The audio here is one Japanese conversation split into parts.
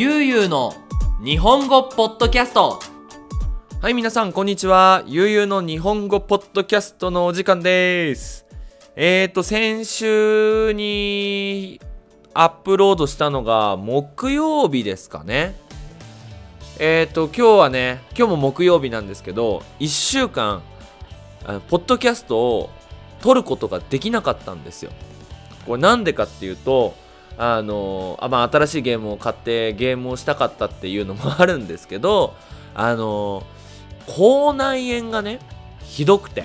ゆうゆうの日本語ポッドキャストはい、皆さん、こんにちは。ゆうゆうの日本語ポッドキャストのお時間です。えーと、先週にアップロードしたのが木曜日ですかね。えーと、今日はね、今日も木曜日なんですけど、1週間、あのポッドキャストを撮ることができなかったんですよ。これなんでかっていうと、あのあまあ、新しいゲームを買ってゲームをしたかったっていうのもあるんですけど、あの口内炎がねひどくて。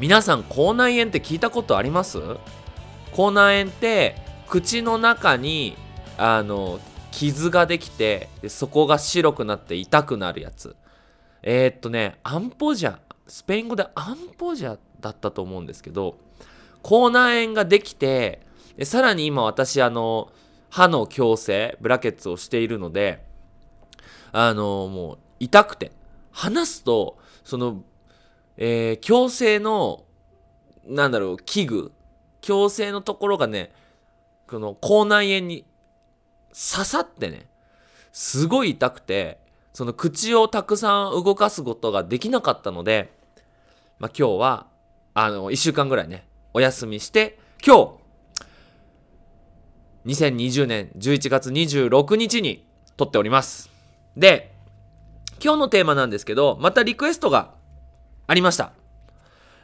皆さん口内炎って聞いたことあります？口内炎って口の中にあの傷ができてでそこが白くなって痛くなるやつ。えー、っとねアンポジャスペイン語でアンポジャだったと思うんですけど口内炎ができてでさらに今私あの歯の矯正ブラケッツをしているのであのもう痛くて話すとその、えー、矯正のなんだろう器具矯正のところがねこの口内炎に刺さってねすごい痛くてその口をたくさん動かすことができなかったので、まあ、今日はあの1週間ぐらいねお休みして今日2020年11月26日に撮っておりますで今日のテーマなんですけど、またリクエストがありました。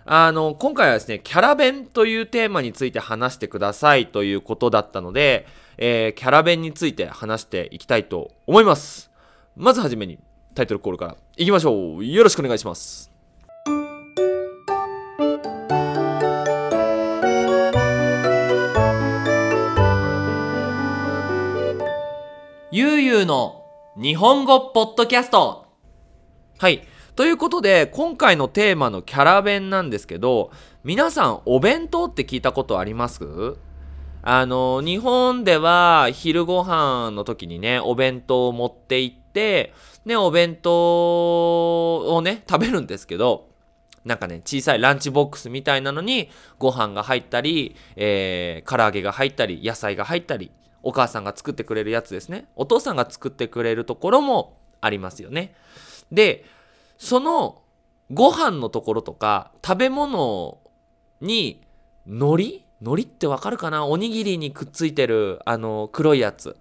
あの、今回はですね、キャラ弁というテーマについて話してくださいということだったので、えー、キャラ弁について話していきたいと思います。まずはじめにタイトルコールからいきましょう。よろしくお願いします。ゆうゆうの日本語ポッドキャストはい。ということで、今回のテーマのキャラ弁なんですけど、皆さんお弁当って聞いたことあります？あの、日本では昼ご飯の時にね、お弁当を持って行って、ね、お弁当をね、食べるんですけど、なんかね、小さいランチボックスみたいなのに、ご飯が入ったり、えー、唐揚げが入ったり、野菜が入ったり、お母さんが作ってくれるやつですね。お父さんが作ってくれるところもありますよね。で、そのご飯のところとか食べ物に海苔？海苔ってわかるかな？おにぎりにくっついてるあの黒いやつ。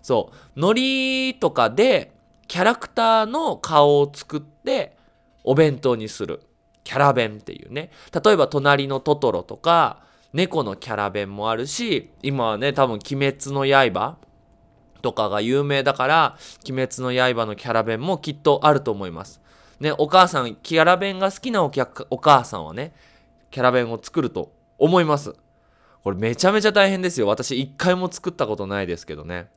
そう。海苔とかでキャラクターの顔を作ってお弁当にする。キャラ弁っていうね。例えば隣のトトロとか猫のキャラ弁もあるし、今はね、多分鬼滅の刃とかが有名だから、鬼滅の刃のキャラ弁もきっとあると思います。ね、お母さん、キャラ弁が好きなおお母さんはね、キャラ弁を作ると思います。これめちゃめちゃ大変ですよ。私一回も作ったことないですけどね。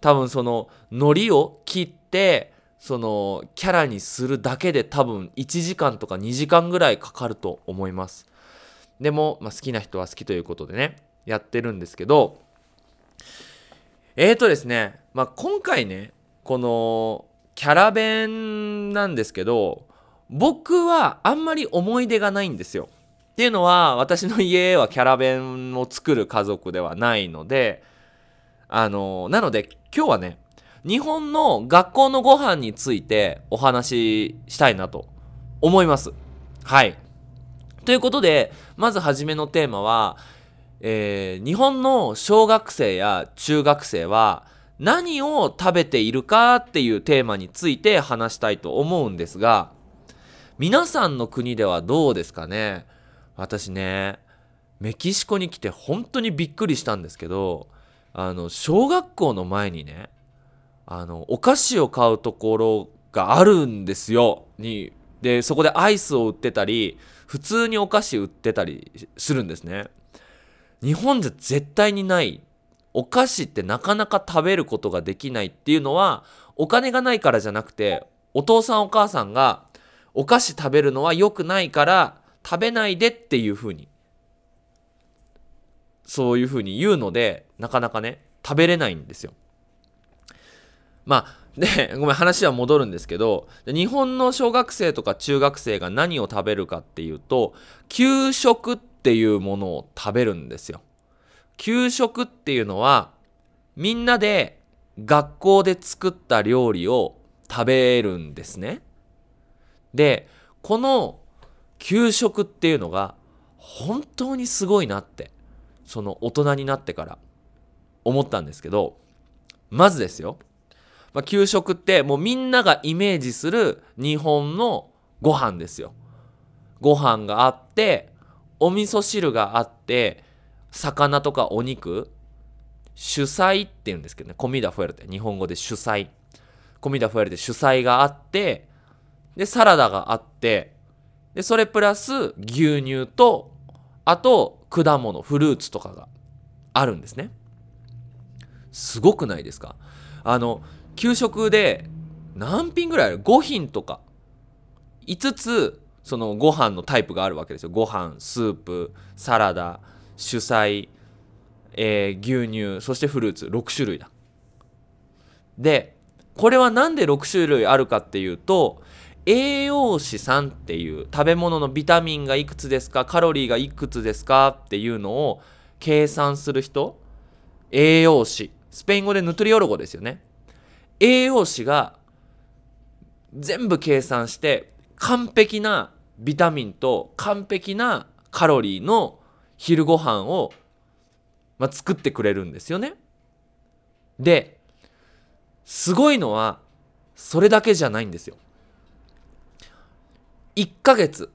多分その海苔を切って、そのキャラにするだけで多分1時間とか2時間ぐらいかかると思います。でも、まあ、好きな人は好きということでね、やってるんですけど、えーとですね、まあ、今回ね、このキャラ弁なんですけど、僕はあんまり思い出がないんですよ。っていうのは、私の家はキャラ弁を作る家族ではないので、あの、なので今日はね、日本の学校のご飯についてお話ししたいなと思います。はい。ということで、まず初めのテーマは、えー日本の小学生や中学生は何を食べているかっていうテーマについて話したいと思うんですが、皆さんの国ではどうですかね？私ね、メキシコに来て本当にびっくりしたんですけど、あの、小学校の前にね、あの、お菓子を買うところがあるんですよ。に、で、そこでアイスを売ってたり、普通にお菓子売ってたりするんですね。日本じゃ絶対にないお菓子ってなかなか食べることができないっていうのはお金がないからじゃなくてお父さんお母さんがお菓子食べるのは良くないから食べないでっていうふうにそういうふうに言うのでなかなかね食べれないんですよ。まあでごめん話は戻るんですけど日本の小学生とか中学生が何を食べるかっていうと給食っていうものを食べるんですよ。給食っていうのはみんなで学校で作った料理を食べるんですね。で、この給食っていうのが本当にすごいなって、その大人になってから思ったんですけど、まずですよ。まあ、給食ってもうみんながイメージする日本のご飯ですよ。ご飯があって、お味噌汁があって、魚とかお肉、主菜って言うんですけどね、コミダフエルテ、日本語で主菜。コミダフエルテ主菜があって、で、サラダがあって、で、それプラス牛乳と、あと果物、フルーツとかがあるんですね。すごくないですか？あの、給食で何品ぐらいある ?5 品とか。5つ、そのご飯のタイプがあるわけですよ。ご飯、スープ、サラダ、主菜、えー牛乳、そしてフルーツ、6種類だ。で、これはなんで6種類あるかっていうと、栄養士さんっていう食べ物のビタミンがいくつですか？カロリーがいくつですか？っていうのを計算する人栄養士スペイン語でヌトリオロゴですよね栄養士が全部計算して完璧なビタミンと完璧なカロリーの昼ご飯を、まあ、作ってくれるんですよね。ですごいのはそれだけじゃないんですよ。1ヶ月。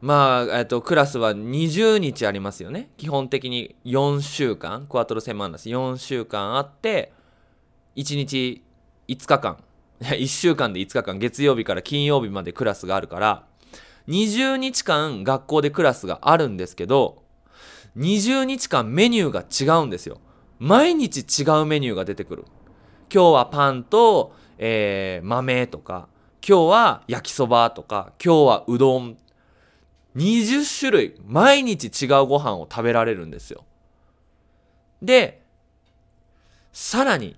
まあ、えっと、クラスは20日ありますよね。基本的に4週間、クワトロセマンダス4週間あって、1日5日間、1週間で5日間、月曜日から金曜日までクラスがあるから、20日間学校でクラスがあるんですけど、20日間メニューが違うんですよ。毎日違うメニューが出てくる。今日はパンと、えー豆とか、今日は焼きそばとか、今日はうどん。20種類、毎日違うご飯を食べられるんですよ。で、さらに、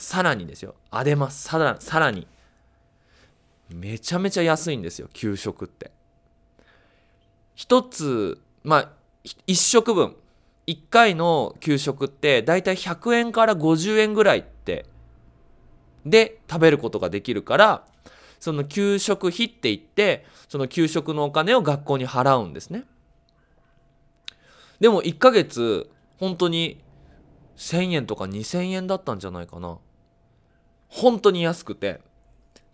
さらにですよ。あ出ます。さらさらに。めちゃめちゃ安いんですよ、給食って。一つ、まあ、ひ一食分、一回の給食って、だいたい100円から50円ぐらいって、で食べることができるから、その給食費って言って、その給食のお金を学校に払うんですね。でも1ヶ月、本当に1000円とか2000円だったんじゃないかな。本当に安くて。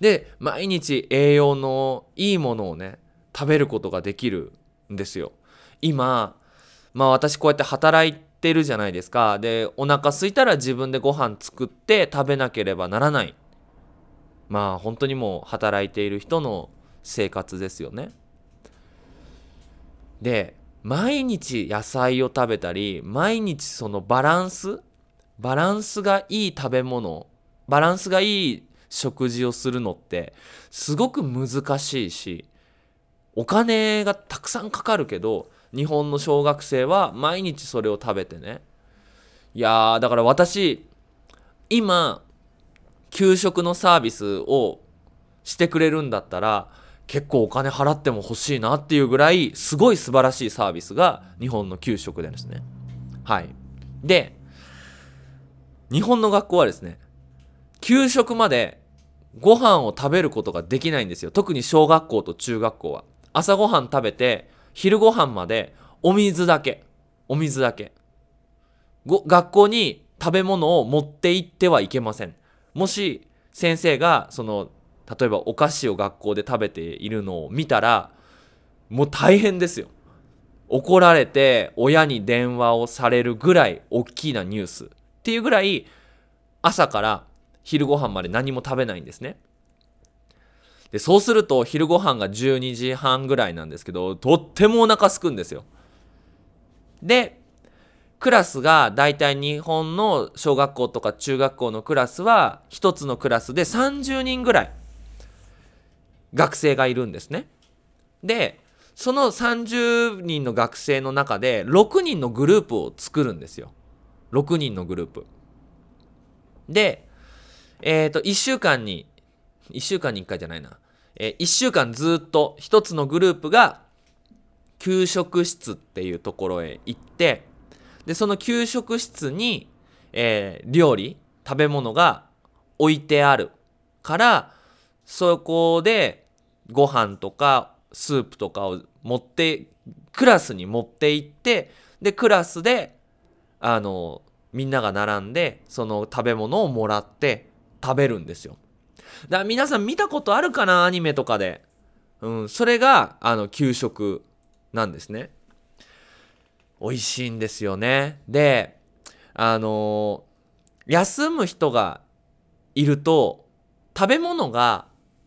で、毎日栄養のいいものをね、食べることができるんですよ。今、まあ私こうやって働いてるじゃないですか。で、お腹空いたら自分でご飯作って食べなければならない。まあ本当にもう働いている人の生活ですよね。で毎日野菜を食べたり毎日そのバランスバランスがいい食べ物バランスがいい食事をするのってすごく難しいしお金がたくさんかかるけど日本の小学生は毎日それを食べてね。いやーだから私今給食のサービスをしてくれるんだったら結構お金払っても欲しいなっていうぐらいすごい素晴らしいサービスが日本の給食でですね。はい。で日本の学校はですね給食までご飯を食べることができないんですよ。特に小学校と中学校は。朝ごはん食べて昼ご飯までお水だけ。お水だけ。ご学校に食べ物を持って行ってはいけません。もし先生がその例えばお菓子を学校で食べているのを見たらもう大変ですよ。怒られて親に電話をされるぐらい大きなニュース。っていうぐらい朝から昼ご飯まで何も食べないんですねでそうすると昼ご飯が12時半ぐらいなんですけどとってもお腹すくんですよでクラスがだいたい日本の小学校とか中学校のクラスは一つのクラスで30人ぐらい学生がいるんですね。でその30人の学生の中で6人のグループを作るんですよ。6人のグループ。で、えっ、と1週間に1週間に1回じゃないな、え1週間ずっと1つのグループが給食室っていうところへ行ってでその給食室に、えー料理食べ物が置いてあるからそこでご飯とかスープとかを持ってクラスに持って行ってでクラスであのみんなが並んでその食べ物をもらって食べるんですよ。だから皆さん見たことあるかなアニメとかで、うん、それがあの給食なんですね。美味しいんですよね。であの休む人がいると食べ物が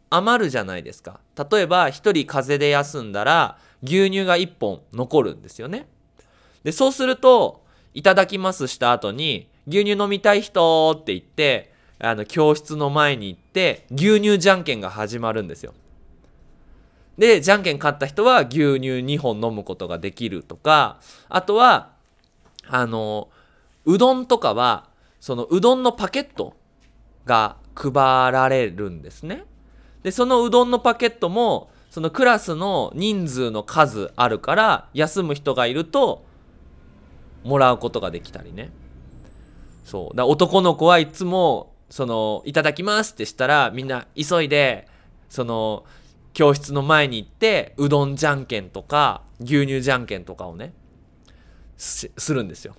余るじゃないですか。例えば1人風邪で休んだら牛乳が1本残るんですよね。でそうすると「いただきます」した後に「牛乳飲みたい人」って言ってあの教室の前に行って牛乳じゃんけんが始まるんですよ。でじゃんけん勝った人は牛乳2本飲むことができるとかあとはあのうどんとかはそのうどんのパケットが配られるんですね。でそのうどんのパケットもそのクラスの人数の数あるから休む人がいるともらうことができたりね。そう。だ男の子はいつもその「いただきます」ってしたらみんな急いでその教室の前に行ってうどんじゃんけんとか牛乳じゃんけんとかをねするんですよ。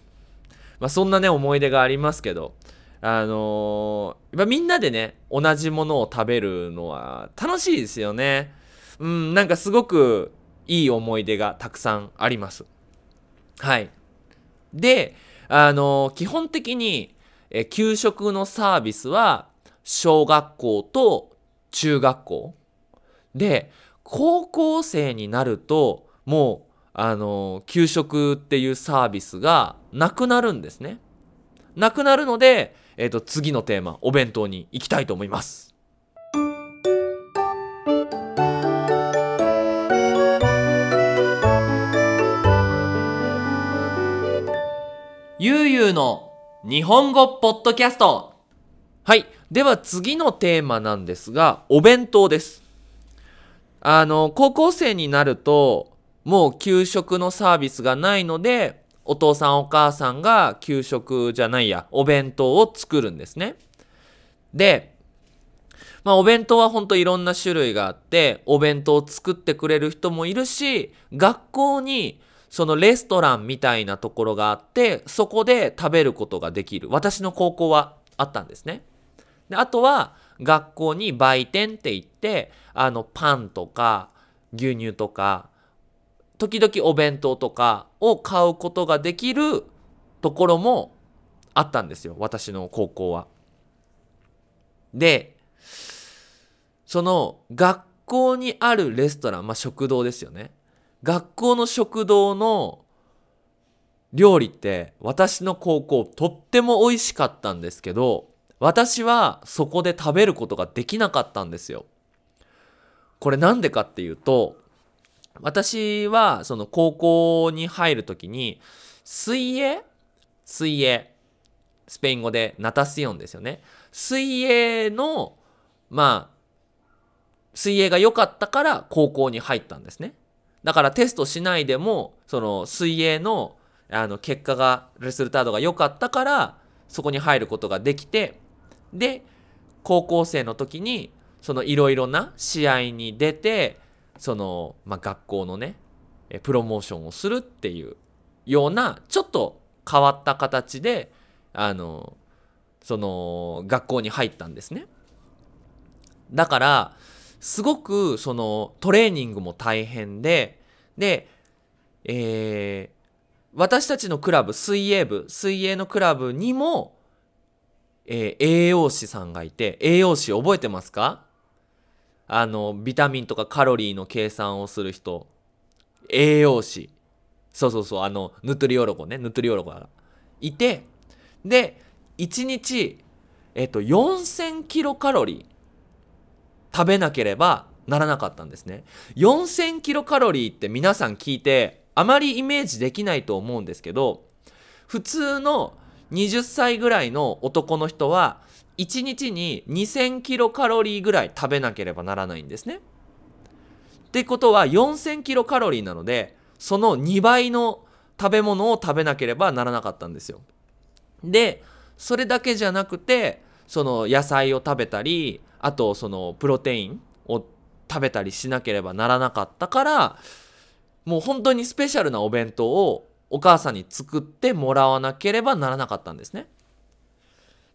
まあ、そんなね思い出がありますけどあのー、みんなでね同じものを食べるのは楽しいですよね。うんなんかすごくいい思い出がたくさんあります。はい。であのー、基本的にえ給食のサービスは小学校と中学校で高校生になるともうあの給食っていうサービスがなくなるんですね。なくなるので、えーと、次のテーマお弁当に行きたいと思います。ゆうゆうの日本語ポッドキャスト。はい。では次のテーマなんですがお弁当です。あの高校生になるともう給食のサービスがないのでお父さんお母さんが給食じゃないやお弁当を作るんですね。でまあお弁当はほんといろんな種類があってお弁当を作ってくれる人もいるし学校にそのレストランみたいなところがあってそこで食べることができる。私の高校はあったんですね。であとは学校に売店って言ってあのパンとか牛乳とか時々お弁当とかを買うことができるところもあったんですよ。私の高校は。でその学校にあるレストランまあ食堂ですよね。学校の食堂の料理って私の高校とっても美味しかったんですけど私はそこで食べることができなかったんですよ。これなんでかっていうと私はその高校に入る時に水泳？水泳スペイン語でナタシオンですよね。水泳のまあ水泳が良かったから高校に入ったんですね。だからテストしないでもその水泳のあの結果がレスルタードが良かったからそこに入ることができてで高校生の時にそのいろいろな試合に出てその、まあ、学校のねプロモーションをするっていうようなちょっと変わった形であのその学校に入ったんですね。だからすごくそのトレーニングも大変でで、えー、私たちのクラブ水泳部水泳のクラブにも、えー、栄養士さんがいて栄養士覚えてますか？あのビタミンとかカロリーの計算をする人。栄養士。そうそうそう。あのヌトリオロコね。ヌトリオロコがいてで1日えっと4000キロカロリー。食べなければならなかったんですね4000キロカロリーって皆さん聞いてあまりイメージできないと思うんですけど普通の20歳ぐらいの男の人は1日に2000キロカロリーぐらい食べなければならないんですね。ってことは4000キロカロリーなのでその2倍の食べ物を食べなければならなかったんですよ。でそれだけじゃなくてその野菜を食べたりあとそのプロテインを食べたりしなければならなかったからもう本当にスペシャルなお弁当をお母さんに作ってもらわなければならなかったんですね。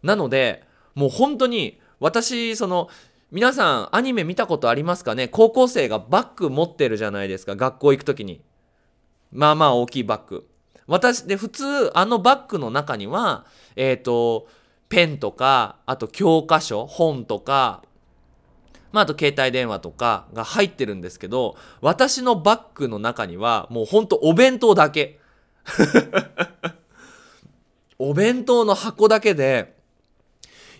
なのでもう本当に私その皆さんアニメ見たことありますかね？高校生がバッグ持ってるじゃないですか学校行く時に。まあまあ大きいバッグ。私で普通あのバッグの中にはえっ、ー、とペンとかあと教科書本とかまあ、あと携帯電話とかが入ってるんですけど私のバッグの中にはもうほんとお弁当だけ。お弁当の箱だけで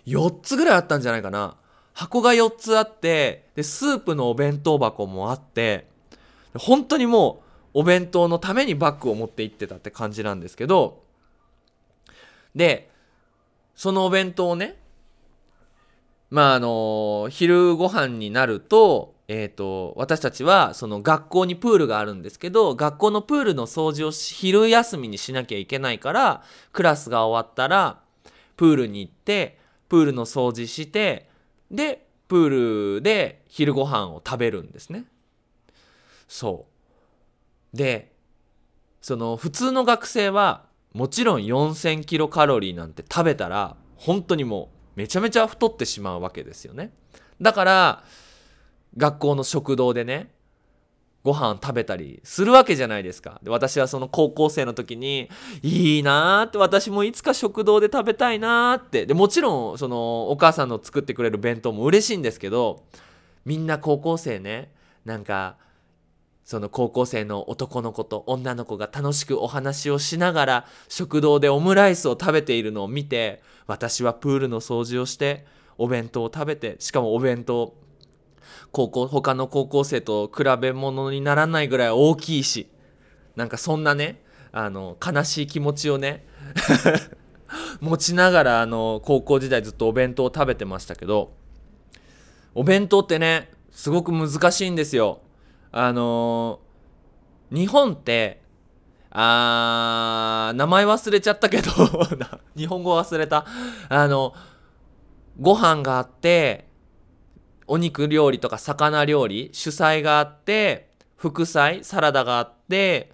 4つぐらいあったんじゃないかな。箱が4つあってでスープのお弁当箱もあって本当にもうお弁当のためにバッグを持って行ってたって感じなんですけどでそのお弁当をねまああの昼ご飯になると,、えーと、私たちはその学校にプールがあるんですけど学校のプールの掃除を昼休みにしなきゃいけないからクラスが終わったらプールに行ってプールの掃除してでプールで昼ご飯を食べるんですね。そうでその普通の学生はもちろん4000キロカロリーなんて食べたら本当にもうめちゃめちゃ太ってしまうわけですよね。だから学校の食堂でねご飯食べたりするわけじゃないですか。で私はその高校生の時にいいなーって私もいつか食堂で食べたいなーって。でもちろんそのお母さんの作ってくれる弁当も嬉しいんですけどみんな高校生ねなんかその高校生の男の子と女の子が楽しくお話をしながら食堂でオムライスを食べているのを見て私はプールの掃除をしてお弁当を食べてしかもお弁当高校他の高校生と比べ物にならないぐらい大きいしなんかそんなねあの悲しい気持ちをね 持ちながらあの高校時代ずっとお弁当を食べてましたけどお弁当ってねすごく難しいんですよ。あのー、日本ってあー名前忘れちゃったけど 日本語忘れた。あのご飯があってお肉料理とか魚料理主菜があって副菜サラダがあって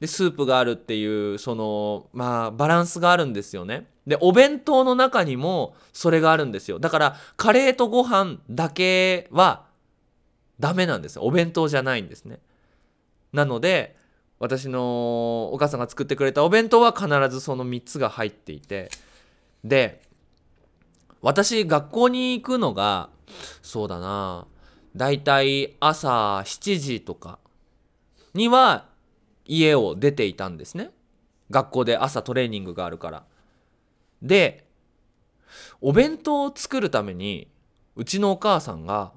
でスープがあるっていうそのまあバランスがあるんですよね。でお弁当の中にもそれがあるんですよ。だからカレーとご飯だけはダメなんですお弁当じゃないんですね。なので私のお母さんが作ってくれたお弁当は必ずその3つが入っていて。で私学校に行くのがそうだなだいたい朝7時とかには家を出ていたんですね。学校で朝トレーニングがあるから。でお弁当を作るためにうちのお母さんが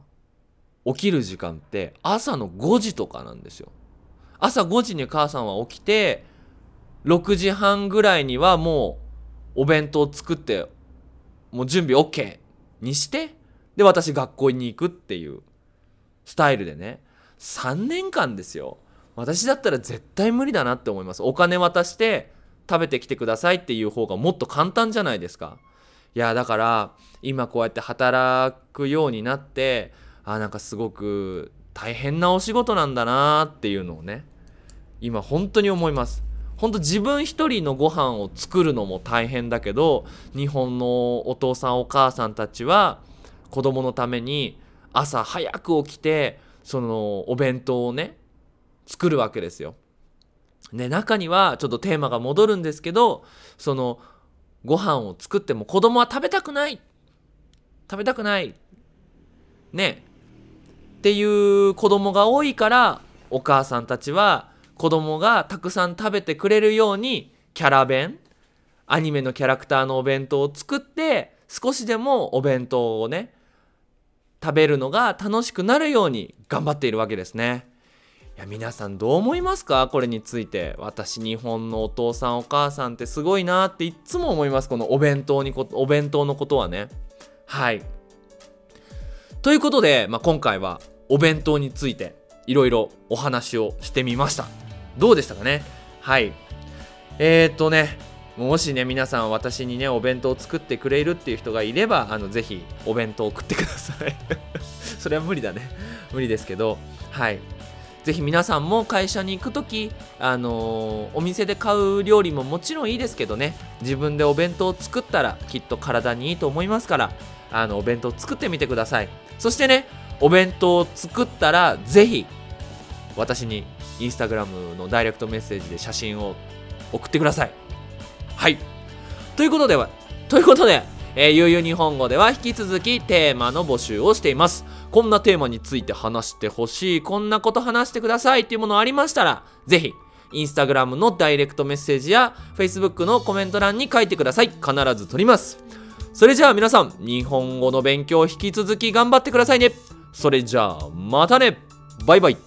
起きる時間って朝の5時とかなんですよ。朝5時に母さんは起きて6時半ぐらいにはもうお弁当作ってもう準備 OK にしてで私学校に行くっていうスタイルでね。3年間ですよ。私だったら絶対無理だなって思います。お金渡して食べてきてくださいっていう方がもっと簡単じゃないですか。いやだから今こうやって働くようになってあなんかすごく大変なお仕事なんだなっていうのをね今本当に思います。本当自分一人のご飯を作るのも大変だけど日本のお父さんお母さんたちは子供のために朝早く起きてそのお弁当をね作るわけですよ。で中にはちょっとテーマが戻るんですけどそのご飯を作っても子供は食べたくない。食べたくない。ね。っていう子供が多いからお母さんたちは子供がたくさん食べてくれるようにキャラ弁アニメのキャラクターのお弁当を作って少しでもお弁当をね食べるのが楽しくなるように頑張っているわけですね。いや皆さんどう思いますか？これについて。私日本のお父さんお母さんってすごいなっていっつも思いますこのお弁当にお弁当のことはね。はい。ということで、まあ、今回はお弁当についていろいろお話をしてみました。どうでしたかね？はい。えー、っとねもしね皆さん私にねお弁当を作ってくれるっていう人がいればあのぜひお弁当を送ってください。それは無理だね。無理ですけど。はい。ぜひ皆さんも会社に行く時あのーお店で買う料理ももちろんいいですけどね。自分でお弁当を作ったらきっと体にいいと思いますからあのお弁当作ってみてください。そしてねお弁当を作ったらぜひ私にインスタグラムのダイレクトメッセージで写真を送ってください。はい。ということではということで、えー、ゆうゆう日本語では引き続きテーマの募集をしています。こんなテーマについて話してほしい。こんなこと話してくださいっていうものありましたらぜひインスタグラムのダイレクトメッセージや Facebook のコメント欄に書いてください。必ず取ります。それじゃあ皆さん日本語の勉強引き続き頑張ってくださいね。それじゃあまたね。バイバイ。